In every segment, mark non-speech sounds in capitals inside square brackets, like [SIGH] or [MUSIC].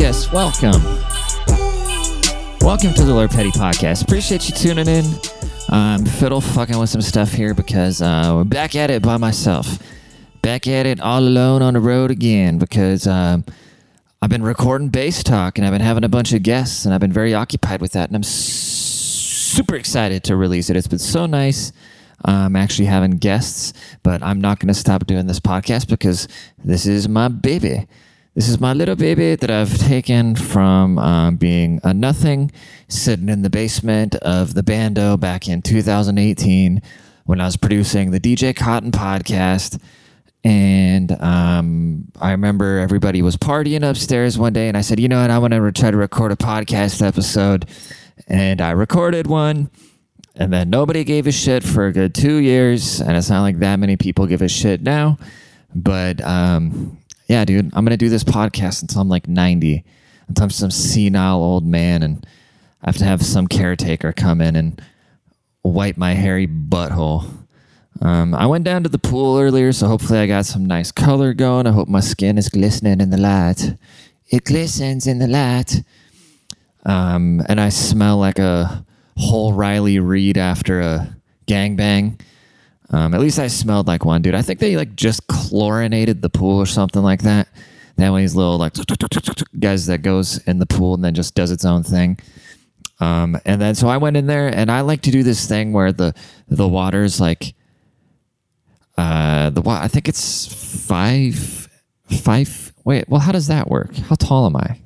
yes, welcome. Welcome to the Lord Petty Podcast. Appreciate you tuning in. I'm fiddle fucking with some stuff here because uh, we're back at it by myself. Back at it all alone on the road again because um, I've been recording bass talk and I've been having a bunch of guests and I've been very occupied with that and I'm super excited to release it. It's been so nice. I'm actually having guests, but I'm not going to stop doing this podcast because this is my baby. This is my little baby that I've taken from um, being a nothing, sitting in the basement of the bando back in 2018 when I was producing the DJ Cotton podcast. And um, I remember everybody was partying upstairs one day, and I said, you know what, I want to try to record a podcast episode. And I recorded one. And then nobody gave a shit for a good two years. And it's not like that many people give a shit now. But um, yeah, dude, I'm going to do this podcast until I'm like 90, until I'm some senile old man. And I have to have some caretaker come in and wipe my hairy butthole. Um, I went down to the pool earlier, so hopefully I got some nice color going. I hope my skin is glistening in the light. It glistens in the light. Um, and I smell like a whole Riley Reid after a gangbang. Um, at least I smelled like one, dude. I think they like just chlorinated the pool or something like that. That one these little like guys that goes in the pool and then just does its own thing. Um, and then so I went in there and I like to do this thing where the the water's like uh the I think it's five five wait well how does that work how tall am I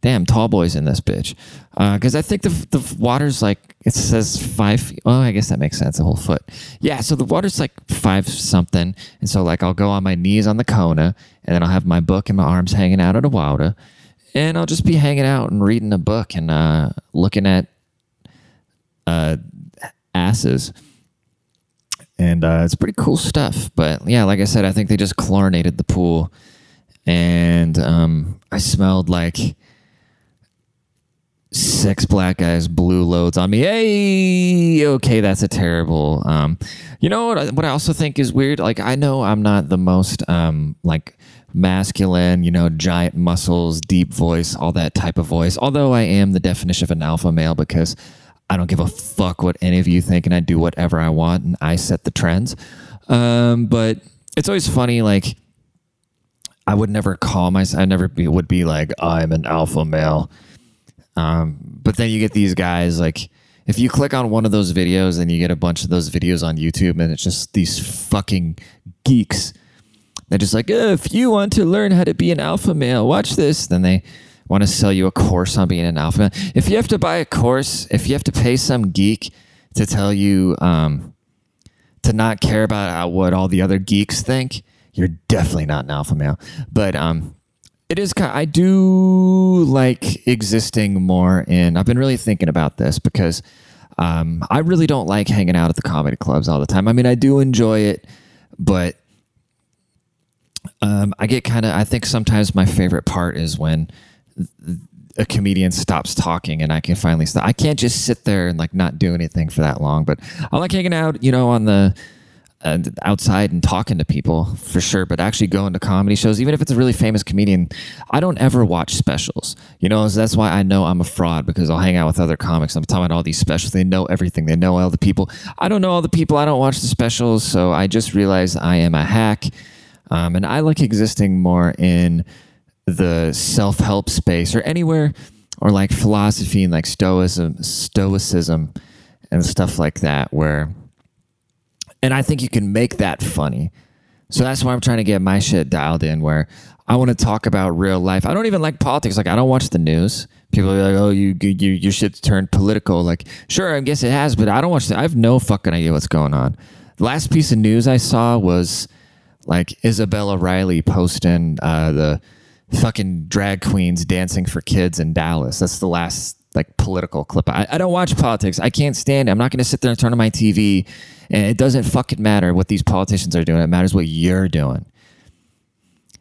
damn tall boys in this bitch. Because I think the the water's like it says five oh I guess that makes sense a whole foot. Yeah so the water's like five something and so like I'll go on my knees on the Kona and then I'll have my book and my arms hanging out of the water and I'll just be hanging out and reading a book and uh, looking at uh, asses. And uh, it's pretty cool stuff. But yeah, like I said, I think they just chlorinated the pool, and um, I smelled like six black guys blew loads on me. Hey, okay, that's a terrible. Um, you know what? What I also think is weird. Like I know I'm not the most um, like masculine, you know, giant muscles, deep voice, all that type of voice. Although I am the definition of an alpha male because I don't give a fuck what any of you think, and I do whatever I want, and I set the trends. Um, but it's always funny, like I would never call myself. I never be, would be like I'm an alpha male. Um, but then you get these guys like if you click on one of those videos and you get a bunch of those videos on YouTube, and it's just these fucking geeks. They're just like, "Uh, if you want to learn how to be an alpha male, watch this. Then they want to sell you a course on being an alpha male. If you have to buy a course, if you have to pay some geek to tell you um, to not care about uh, what all the other geeks think, you're definitely not an alpha male. But um, it is kind. I do like existing more in. I've been really thinking about this because um, I really don't like hanging out at the comedy clubs all the time. I mean, I do enjoy it, but um, I get kind of. I think sometimes my favorite part is when a comedian stops talking and I can finally stop. I can't just sit there and like not do anything for that long. But I like hanging out, you know, on the uh, outside and talking to people for sure. But actually going to comedy shows, even if it's a really famous comedian, I don't ever watch specials. You know, so that's why I know I'm a fraud because I'll hang out with other comics. I'm talking about all these specials. They know everything. They know all the people. I don't know all the people. I don't watch the specials. So I just realized I am a hack. Um, and I like existing more in the self help space or anywhere or like philosophy and like stoicism, stoicism and stuff like that, where, and I think you can make that funny. So that's why I'm trying to get my shit dialed in where I want to talk about real life. I don't even like politics. Like I don't watch the news. People are like, "Oh, you you your shit's turned political." Like, sure, I guess it has, but I don't watch. The, I have no fucking idea what's going on. The last piece of news I saw was like Isabella Riley posting uh, the fucking drag queens dancing for kids in Dallas. That's the last like political clip. I, I don't watch politics. I can't stand it. I'm not going to sit there and turn on my TV. And it doesn't fucking matter what these politicians are doing. It matters what you're doing.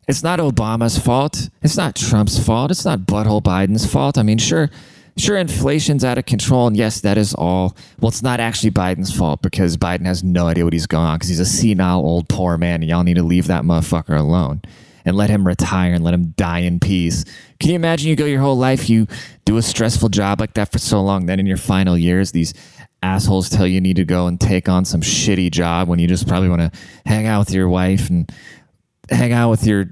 It's not Obama's fault. It's not Trump's fault. It's not butthole Biden's fault. I mean, sure, sure, inflation's out of control, and yes, that is all. Well, it's not actually Biden's fault because Biden has no idea what he's going on because he's a senile old poor man, and y'all need to leave that motherfucker alone. And let him retire and let him die in peace. Can you imagine you go your whole life, you do a stressful job like that for so long, then in your final years, these assholes tell you you need to go and take on some shitty job when you just probably want to hang out with your wife and hang out with your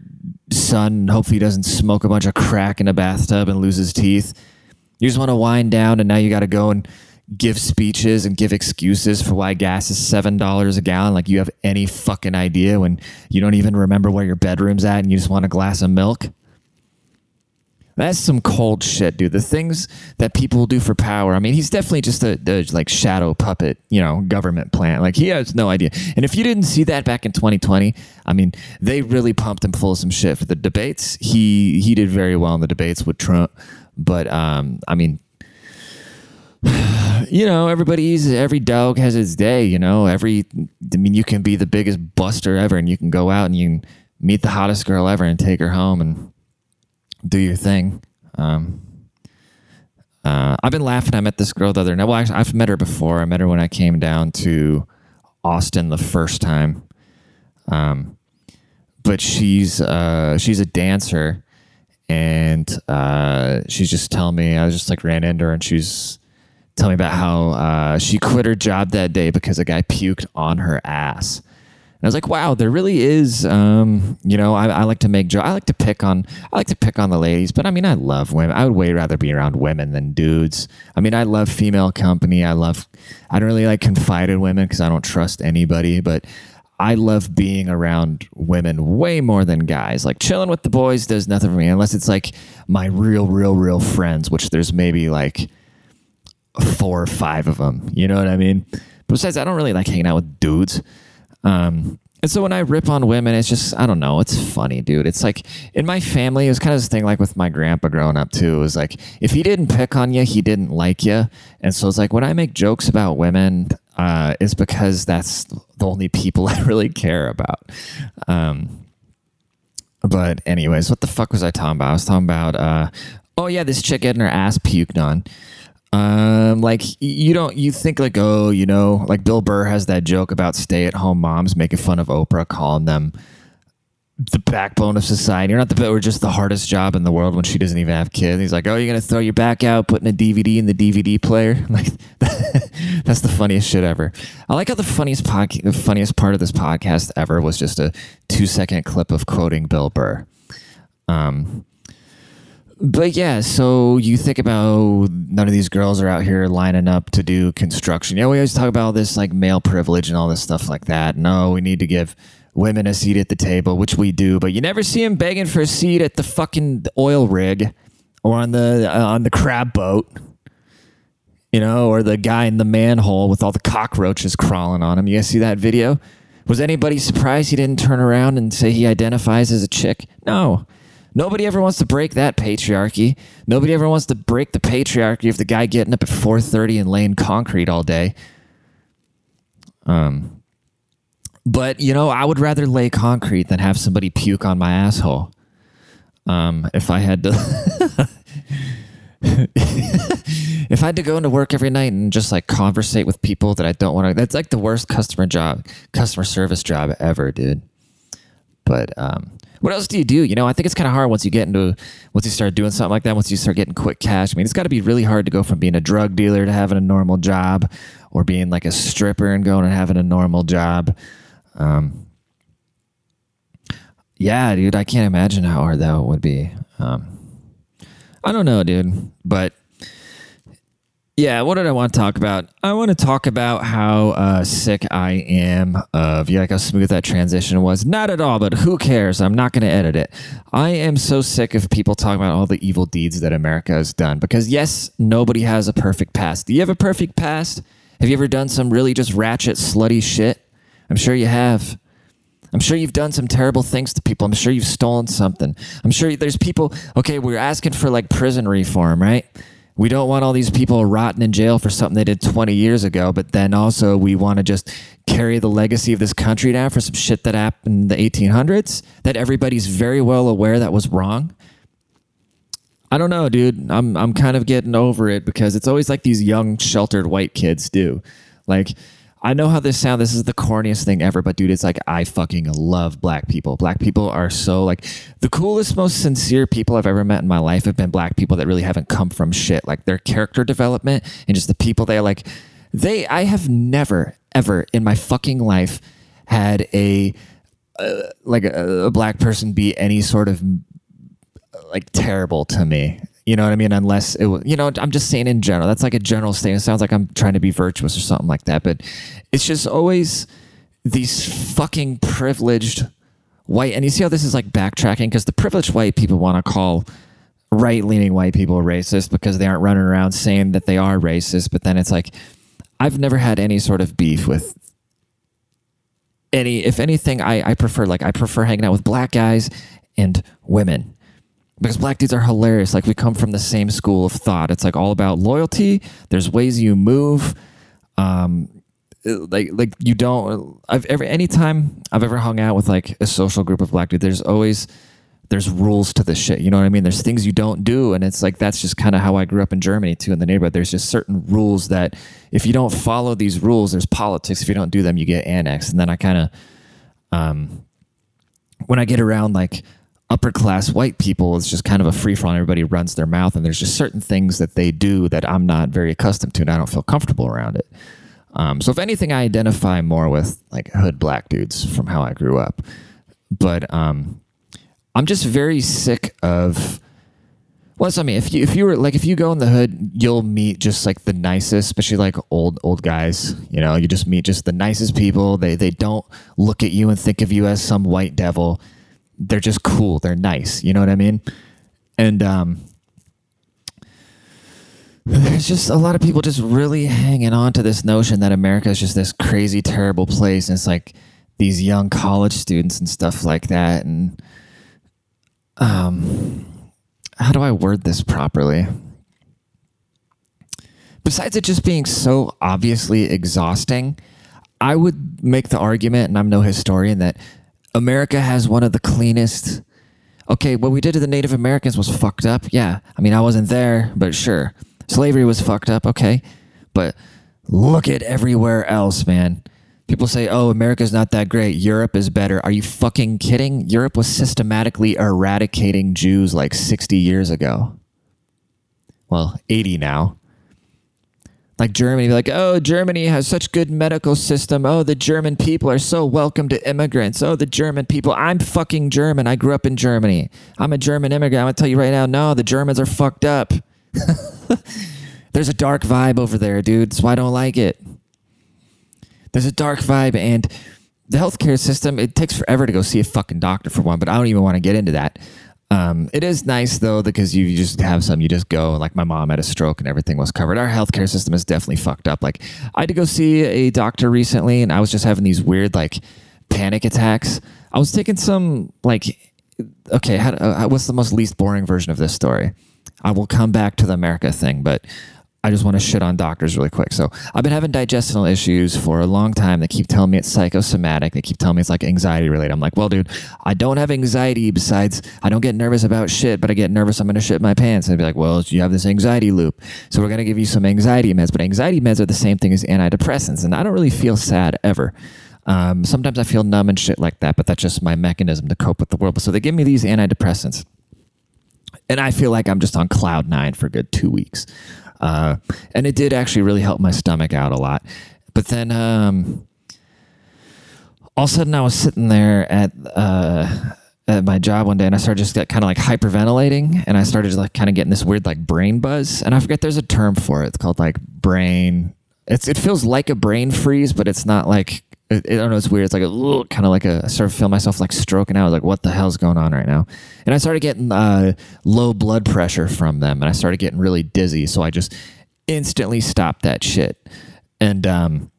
son and hopefully he doesn't smoke a bunch of crack in a bathtub and lose his teeth. You just want to wind down and now you got to go and give speeches and give excuses for why gas is seven dollars a gallon. Like you have any fucking idea when you don't even remember where your bedroom's at and you just want a glass of milk? That's some cold shit dude. The things that people do for power. I mean he's definitely just a, a like shadow puppet you know government plant. Like he has no idea. And if you didn't see that back in 2020 i mean they really pumped him full of some shit for the debates. He he did very well in the debates with trump. But um i mean [SIGHS] you know, everybody's every dog has its day. You know, every I mean, you can be the biggest buster ever, and you can go out and you can meet the hottest girl ever and take her home and do your thing. Um, uh, I've been laughing. I met this girl the other night. Well, actually, I've met her before. I met her when I came down to Austin the first time. Um, but she's uh, she's a dancer, and uh, she's just telling me. I was just like ran into her, and she's tell me about how uh, she quit her job that day because a guy puked on her ass. And I was like, wow, there really is. Um, you know, I, I, like to make jokes. I like to pick on. I like to pick on the ladies, but I mean, I love women. I would way rather be around women than dudes. I mean, I love female company. I love. I don't really like confided women because I don't trust anybody, but. I love being around women way more than guys. Like chilling with the boys does nothing for me unless it's like my real, real, real friends, which there's maybe like four or five of them. You know what I mean? Besides, I don't really like hanging out with dudes. Um, and so when I rip on women, it's just I don't know. It's funny, dude. It's like in my family, it was kind of this thing like with my grandpa growing up too. It was like if he didn't pick on you, he didn't like you. And so it's like when I make jokes about women, uh, it's because that's the only people [LAUGHS] I really care about. Um, but anyways, what the fuck was I talking about? I was talking about uh, oh yeah, this chick getting her ass puked on. Um, like you don't you think like oh you know like Bill Burr has that joke about stay at home moms making fun of Oprah calling them the backbone of society or not the or just the hardest job in the world when she doesn't even have kids. He's like oh you're gonna throw your back out putting a DVD in the DVD player [LAUGHS] like [LAUGHS] that's the funniest shit ever. I like how the funniest podcast the funniest part of this podcast ever was just a two second clip of quoting Bill Burr. Um, but yeah, so you think about none of these girls are out here lining up to do construction. Yeah, we always talk about this like male privilege and all this stuff like that. No, we need to give women a seat at the table, which we do, but you never see them begging for a seat at the fucking oil rig or on the uh, on the crab boat. You know, or the guy in the manhole with all the cockroaches crawling on him. You guys see that video? Was anybody surprised he didn't turn around and say he identifies as a chick? No. Nobody ever wants to break that patriarchy. Nobody ever wants to break the patriarchy of the guy getting up at 4:30 and laying concrete all day. Um but you know, I would rather lay concrete than have somebody puke on my asshole. Um if I had to [LAUGHS] if I had to go into work every night and just like conversate with people that I don't want to, that's like the worst customer job, customer service job ever, dude. But um, what else do you do? You know, I think it's kind of hard once you get into once you start doing something like that. Once you start getting quick cash, I mean, it's got to be really hard to go from being a drug dealer to having a normal job, or being like a stripper and going and having a normal job. Um, yeah, dude, I can't imagine how hard that would be. Um, I don't know, dude, but yeah, what did I want to talk about? I want to talk about how uh, sick I am of, yeah, like how smooth that transition was. Not at all, but who cares? I'm not going to edit it. I am so sick of people talking about all the evil deeds that America has done because, yes, nobody has a perfect past. Do you have a perfect past? Have you ever done some really just ratchet, slutty shit? I'm sure you have. I'm sure you've done some terrible things to people. I'm sure you've stolen something. I'm sure there's people, okay, we're asking for like prison reform, right? We don't want all these people rotting in jail for something they did 20 years ago, but then also we want to just carry the legacy of this country down for some shit that happened in the 1800s that everybody's very well aware that was wrong. I don't know, dude. I'm I'm kind of getting over it because it's always like these young sheltered white kids do. Like I know how this sounds. This is the corniest thing ever, but dude, it's like I fucking love black people. Black people are so like the coolest, most sincere people I've ever met in my life have been black people that really haven't come from shit. Like their character development and just the people they are like. They, I have never, ever in my fucking life had a uh, like a, a black person be any sort of like terrible to me. You know what I mean? Unless it was, you know, I'm just saying in general. That's like a general statement. It sounds like I'm trying to be virtuous or something like that. But it's just always these fucking privileged white. And you see how this is like backtracking because the privileged white people want to call right leaning white people racist because they aren't running around saying that they are racist. But then it's like, I've never had any sort of beef with any, if anything, I, I prefer, like, I prefer hanging out with black guys and women because black dudes are hilarious. Like we come from the same school of thought. It's like all about loyalty. There's ways you move. Um, like like you don't. I've ever anytime I've ever hung out with like a social group of black dudes. There's always there's rules to this shit. You know what I mean? There's things you don't do, and it's like that's just kind of how I grew up in Germany too. In the neighborhood, there's just certain rules that if you don't follow these rules, there's politics. If you don't do them, you get annexed. And then I kind of, um, when I get around like upper class white people, it's just kind of a free for all. Everybody runs their mouth, and there's just certain things that they do that I'm not very accustomed to, and I don't feel comfortable around it. Um, so if anything, I identify more with like hood black dudes from how I grew up. But um, I'm just very sick of. Well, so, I mean, if you if you were like if you go in the hood, you'll meet just like the nicest, especially like old old guys. You know, you just meet just the nicest people. They they don't look at you and think of you as some white devil they're just cool. They're nice. You know what I mean? And um, there's just a lot of people just really hanging on to this notion that America is just this crazy, terrible place. And it's like these young college students and stuff like that. And um, how do I word this properly? Besides it just being so obviously exhausting, I would make the argument, and I'm no historian, that America has one of the cleanest. Okay, what we did to the Native Americans was fucked up. Yeah. I mean, I wasn't there, but sure. Slavery was fucked up. Okay. But look at everywhere else, man. People say, oh, America's not that great. Europe is better. Are you fucking kidding? Europe was systematically eradicating Jews like 60 years ago. Well, 80 now like Germany, like, oh, Germany has such good medical system. Oh, the German people are so welcome to immigrants. Oh, the German people. I'm fucking German. I grew up in Germany. I'm a German immigrant. I'm gonna tell you right now, no, the Germans are fucked up. [LAUGHS] There's a dark vibe over there, dude. So I don't like it. There's a dark vibe, and the healthcare system. It takes forever to go see a fucking doctor for one, but I don't even want to get into that. Um, it is nice though because you just have some. You just go. Like my mom had a stroke and everything was covered. Our healthcare system is definitely fucked up. Like I had to go see a doctor recently, and I was just having these weird like panic attacks. I was taking some like okay. How, uh, what's the most least boring version of this story? I will come back to the America thing, but I just want to shit on doctors really quick. So I've been having digestional issues for a long time. They keep telling me it's psychosomatic. They keep telling me it's like anxiety related. I'm like, well, dude, I don't have anxiety. Besides, I don't get nervous about shit, but I get nervous I'm to shit my pants. And be like, well, you have this anxiety loop. So we're to give you some anxiety meds. But anxiety meds are the same thing as antidepressants. And I don't really feel sad ever. Um, sometimes I feel numb and shit like that, but that's just my mechanism to cope with the world. So they give me these antidepressants. And I feel like I'm just on cloud nine for a good two weeks. Uh, and it did actually really help my stomach out a lot. But then um, all of a sudden I was sitting there at uh, at my job one day and I started just kind of like hyperventilating and I started like kind of getting this weird like brain buzz. And I forget there's a term for it. It's called like brain. It's it feels like a brain freeze, but it's not like I don't know. It's weird. It's like a little kind of like a. I sort of feel myself like stroking out. I was like, what the hell's going on right now? And I started getting uh, low blood pressure from them, and I started getting really dizzy. So I just instantly stopped that shit, and um,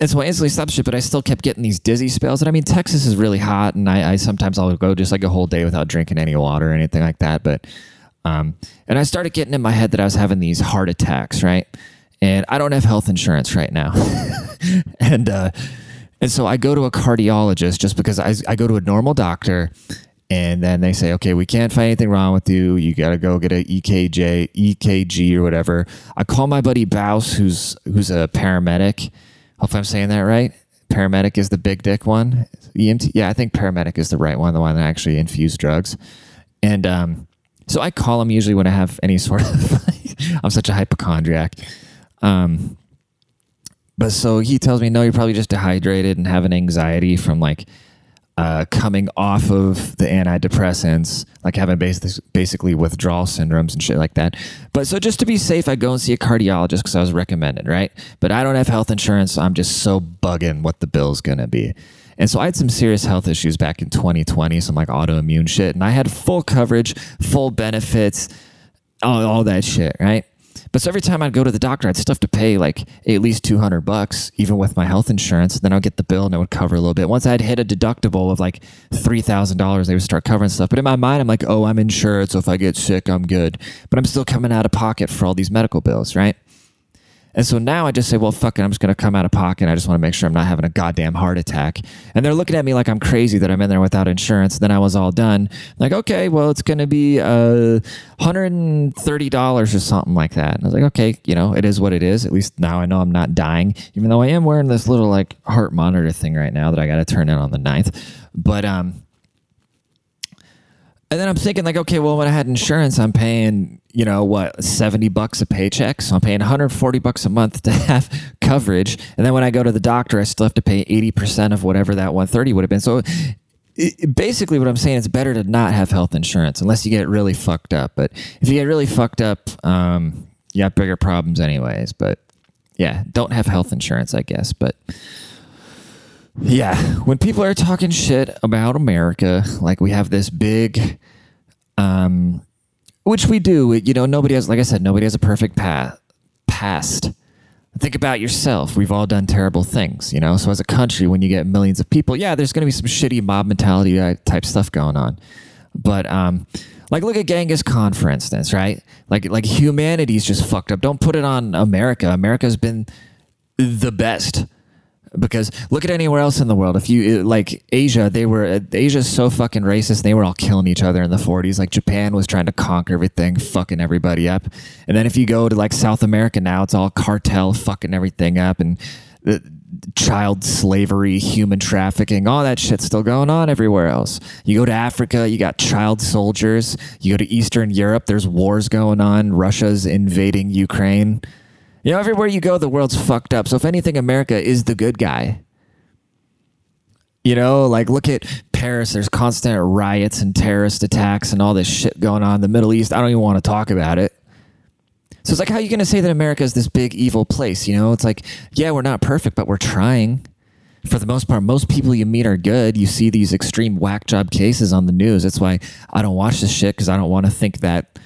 and so I instantly stopped shit. But I still kept getting these dizzy spells. And I mean, Texas is really hot, and I, I sometimes I'll go just like a whole day without drinking any water or anything like that. But um, and I started getting in my head that I was having these heart attacks, right? And I don't have health insurance right now. [LAUGHS] and uh, and so I go to a cardiologist just because I, I go to a normal doctor and then they say, okay, we can't find anything wrong with you. You got to go get a EKJ, EKG or whatever. I call my buddy Baus, who's who's a paramedic. Hopefully, I'm saying that right. Paramedic is the big dick one. EMT, yeah, I think paramedic is the right one, the one that actually infused drugs. And um, so I call him usually when I have any sort of. [LAUGHS] I'm such a hypochondriac. Um, but so he tells me, no, you're probably just dehydrated and having anxiety from like uh, coming off of the antidepressants, like having bas- basically withdrawal syndromes and shit like that. But so just to be safe, I go and see a cardiologist because I was recommended, right? But I don't have health insurance, so I'm just so bugging what the bill's gonna be. And so I had some serious health issues back in 2020, some like autoimmune shit, and I had full coverage, full benefits, all, all that shit, right? But so every time I'd go to the doctor, I'd still have to pay like at least 200 bucks, even with my health insurance. Then I'd get the bill and it would cover a little bit. Once I'd hit a deductible of like $3,000, they would start covering stuff. But in my mind, I'm like, oh, I'm insured. So if I get sick, I'm good. But I'm still coming out of pocket for all these medical bills, right? And so now I just say, well, fuck it, I'm just going to come out of pocket. I just want to make sure I'm not having a goddamn heart attack. And they're looking at me like I'm crazy that I'm in there without insurance. Then I was all done. Like, okay, well, it's going to be uh, $130 or something like that. And I was like, okay, you know, it is what it is. At least now I know I'm not dying, even though I am wearing this little like heart monitor thing right now that I got to turn in on the 9th. But, um, and then I'm thinking like, okay, well, when I had insurance, I'm paying, you know, what, 70 bucks a paycheck. So I'm paying 140 bucks a month to [LAUGHS] have coverage. And then when I go to the doctor, I still have to pay 80% of whatever that 130 would have been. So it, basically what I'm saying, is better to not have health insurance unless you get really fucked up. But if you get really fucked up, um, you have bigger problems anyways. But yeah, don't have health insurance, I guess. But yeah, when people are talking shit about America, like we have this big, um, which we do. You know, nobody has, like I said, nobody has a perfect path, past. Think about yourself. We've all done terrible things, you know. So as a country, when you get millions of people, yeah, there's going to be some shitty mob mentality type stuff going on. But um, like look at Genghis Khan, for instance, right? Like like humanity's just fucked up. Don't put it on America. America's been the best because look at anywhere else in the world. If you like asia they were uh, asia's so fucking racist they were all killing each other in the 40s like japan was trying to conquer everything fucking everybody up. And then if you go to like south america now it's all cartel fucking everything up and the child slavery human trafficking all that shit's still going on everywhere else. You go to africa you got child soldiers. You go to eastern europe there's wars going on. Russia's invading ukraine you know, everywhere you go, the world's fucked up. So if anything, America is the good guy. You know, like look at Paris. There's constant riots and terrorist attacks and all this shit going on the Middle East. I don't even want to talk about it. So it's like, how are you going to say that America is this big evil place? You know, it's like, yeah, we're not perfect, but we're trying. For the most part, most people you meet are good. You see these extreme whack job cases on the news. That's why I don't watch this shit because I don't want to think that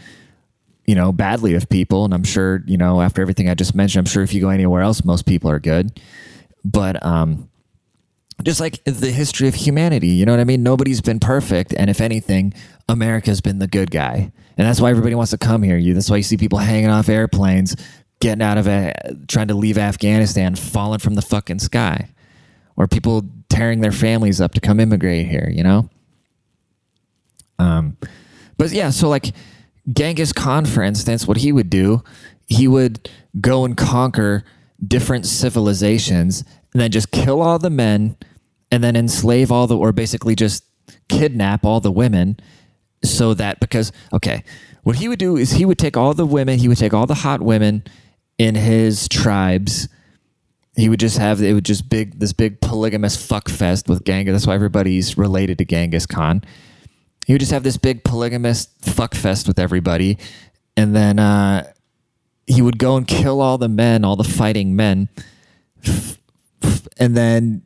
you know, badly of people. And I'm sure, you know, after everything I just mentioned, I'm sure if you go anywhere else, most people are good. But um, just like the history of humanity, you know what I mean? Nobody's been perfect. And if anything, America's been the good guy. And that's why everybody wants to come here. You that's why you see people hanging off airplanes, getting out of a, trying to leave Afghanistan, falling from the fucking sky. Or people tearing their families up to come immigrate here, you know? Um, but yeah, so like Genghis Khan, for instance, what he would do, he would go and conquer different civilizations and then just kill all the men and then enslave all the, or basically just kidnap all the women so that, because, okay, what he would do is he would take all the women, he would take all the hot women in his tribes. He would just have, it would just big, this big polygamous fuck fest with Genghis. That's why everybody's related to Genghis Khan he would just have this big polygamous fuck fest with everybody, and then uh, he would go and kill all the men, all the fighting men, and then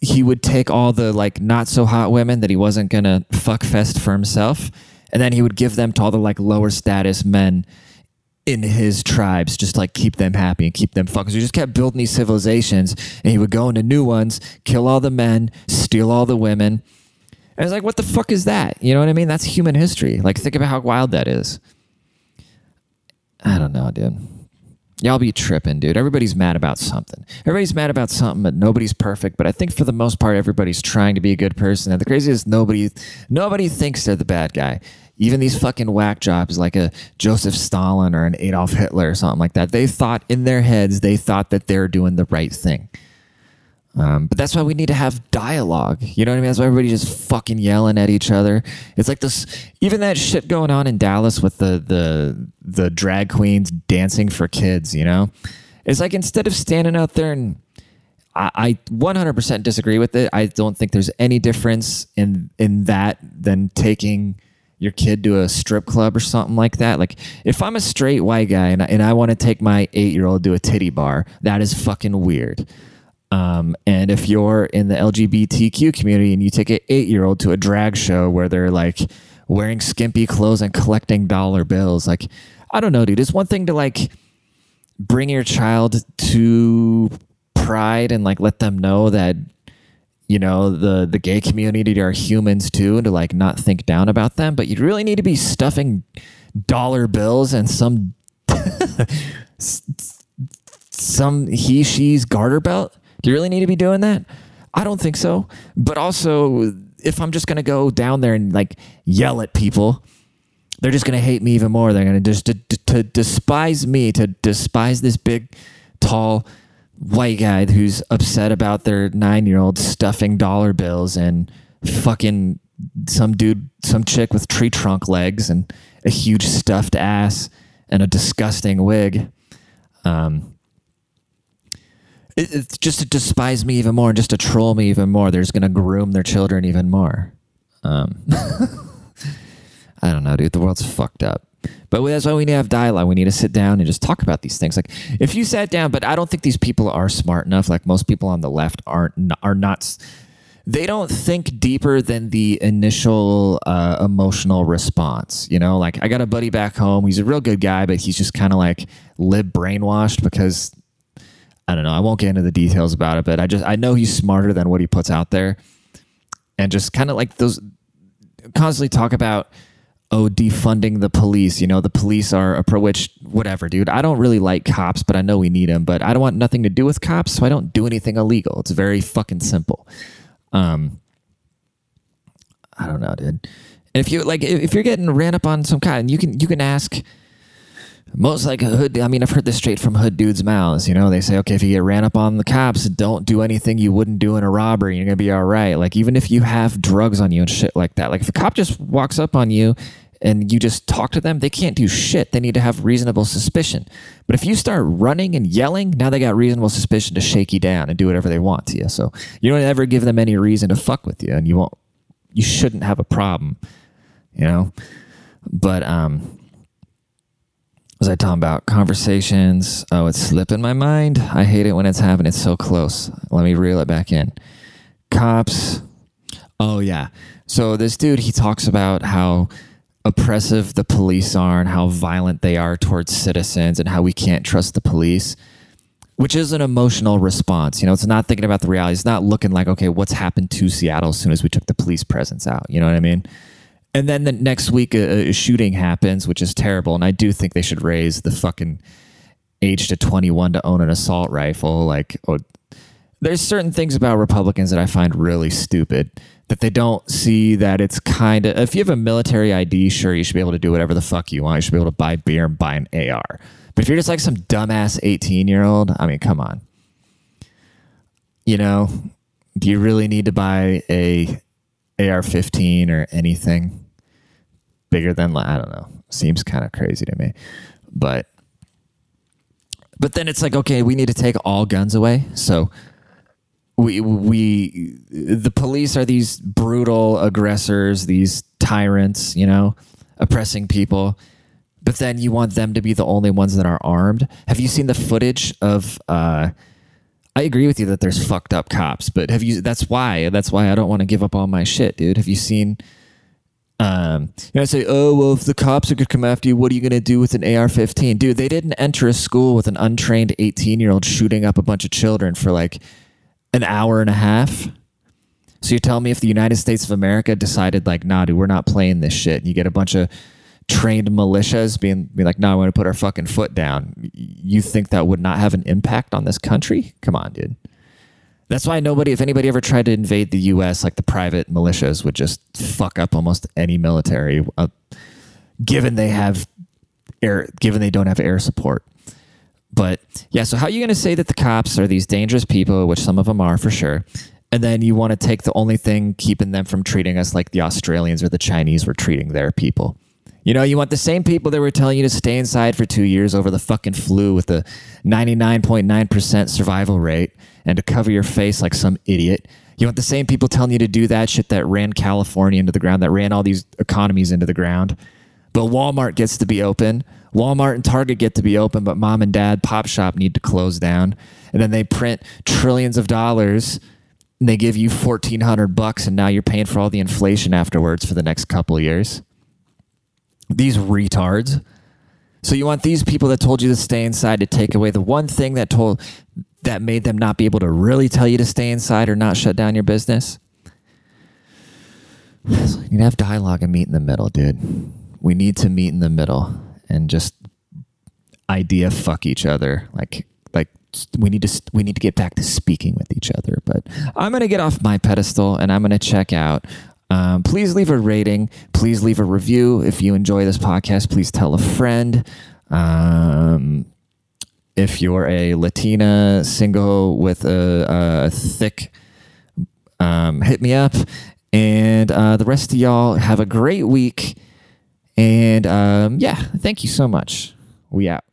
he would take all the like not so hot women that he wasn't gonna fuck fest for himself, and then he would give them to all the like lower status men in his tribes, just like keep them happy and keep them fucking. So he just kept building these civilizations, and he would go into new ones, kill all the men, steal all the women and it's like, what the fuck is that? You know what I mean? That's human history. Like, think about how wild that is. I don't know, dude. Y'all be tripping, dude. Everybody's mad about something. Everybody's mad about something, but nobody's perfect. But I think for the most part, everybody's trying to be a good person. And the craziest, nobody, nobody thinks they're the bad guy. Even these fucking whack jobs like a Joseph Stalin or an Adolf Hitler or something like that. They thought in their heads, they thought that they're doing the right thing. Um, but that's why we need to have dialogue. You know what I mean? That's why everybody just fucking yelling at each other. It's like this, even that shit going on in Dallas with the the the drag queens dancing for kids. You know, it's like instead of standing out there and I, I 100% disagree with it. I don't think there's any difference in in that than taking your kid to a strip club or something like that. Like if I'm a straight white guy and I, and I want to take my eight year old to a titty bar, that is fucking weird. Um, and if you're in the LGBTQ community and you take an eight year old to a drag show where they're like wearing skimpy clothes and collecting dollar bills, like, I don't know, dude. It's one thing to like bring your child to pride and like let them know that you know the the gay community are humans too and to like not think down about them but you really need to be stuffing dollar bills and some [LAUGHS] some he she's garter belt do you really need to be doing that? I don't think so. But also, if I'm just going to go down there and like yell at people, they're just going to hate me even more. They're going to just to, despise me, to despise this big, tall, white guy who's upset about their nine year old stuffing dollar bills and fucking some dude, some chick with tree trunk legs and a huge stuffed ass and a disgusting wig. Um, it's just to despise me even more and just to troll me even more. They're just going to groom their children even more. Um, [LAUGHS] I don't know, dude. The world's fucked up. But that's why we need to have dialogue. We need to sit down and just talk about these things. Like if you sat down, but I don't think these people are smart enough. Like most people on the left aren't are not. They don't think deeper than the initial uh, emotional response. You know, like I got a buddy back home. He's a real good guy, but he's just kind of like lib brainwashed because I don't know. I won't get into the details about it, but I just I know he's smarter than what he puts out there, and just kind of like those constantly talk about oh defunding the police. You know, the police are a pro which whatever, dude. I don't really like cops, but I know we need them. But I don't want nothing to do with cops, so I don't do anything illegal. It's very fucking simple. Um, I don't know, dude. And if you like, if you're getting ran up on some kind, you can you can ask most like hood i mean i've heard this straight from hood dudes mouths you know? They say okay if you get ran up on the cops don't do anything you wouldn't do in a robbery you're gonna be all right. Like even if you have drugs on you and shit like that like if a cop just walks up on you and you just talk to them they can't do shit. They need to have reasonable suspicion. But if you start running and yelling now they got reasonable suspicion to shake you down and do whatever they want to you. So you don't ever give them any reason to fuck with you and you won't you shouldn't have a problem you know? But um was I talking about? Conversations. Oh, it's slipping my mind. I hate it when it's happening. It's so close. Let me reel it back in. Cops. Oh, yeah. So this dude, he talks about how oppressive the police are and how violent they are towards citizens and how we can't trust the police, which is an emotional response. You know, it's not thinking about the reality. It's not looking like, okay, what's happened to Seattle as soon as we took the police presence out. You know what I mean? And then the next week a, a, shooting happens, which is terrible. And I do think they should raise the fucking age to 21 to own an assault rifle. Like, oh, there's certain things about Republicans that I find really stupid. That they don't see that it's kind of if you have a military ID, sure you should be able to do whatever the fuck you want. You should be able to buy beer and buy an AR. But if you're just like some dumbass 18 year old, I mean, come on. You know, do you really need to buy a AR-15 or anything bigger than I don't know. Seems kind of crazy to me, but but then it's like okay, we need to take all guns away. So we we the police are these brutal aggressors, these tyrants, you know, oppressing people. But then you want them to be the only ones that are armed. Have you seen the footage of? Uh, I agree with you that there's fucked up cops, but have you? That's why. That's why I don't want to give up all my shit, dude. Have you seen? Um, you know, I say, oh well, if the cops are gonna come after you, what are you gonna do with an AR-15, dude? They didn't enter a school with an untrained 18-year-old shooting up a bunch of children for like an hour and a half. So you tell me if the United States of America decided like, nah, dude, we're not playing this shit. And you get a bunch of trained militias being, being like, no, I want to put our fucking foot down. You think that would not have an impact on this country? Come on, dude. That's why nobody, if anybody ever tried to invade the U.S., like the private militias would just fuck up almost any military, uh, given they have air, given they don't have air support. but yeah, so how are you going to say that the cops are these dangerous people, which some of them are for sure, and then you want to take the only thing keeping them from treating us like the Australians or the Chinese were treating their people? You know, you want the same people that were telling you to stay inside for two years over the fucking flu with a 99.9% survival rate and to cover your face like some idiot. You want the same people telling you to do that shit that ran California into the ground, that ran all these economies into the ground. But Walmart gets to be open. Walmart and Target get to be open, but mom and dad, Pop Shop need to close down. And then they print trillions of dollars and they give you 1400 bucks and now you're paying for all the inflation afterwards for the next couple years. These retards. So you want these people that told you to stay inside to take away the one thing that told that made them not be able to really tell you to stay inside or not shut down your business? [SIGHS] You need to have dialogue and meet in the middle, dude. We need to meet in the middle and just idea fuck each other. Like like we need to we need to get back to speaking with each other. But I'm gonna get off my pedestal and I'm gonna check out. Um, please leave a rating. Please leave a review if you enjoy this podcast. Please tell a friend. Um, if you're a Latina single with a, a thick, um, hit me up. And uh, the rest of y'all have a great week. And um, yeah, thank you so much. We out.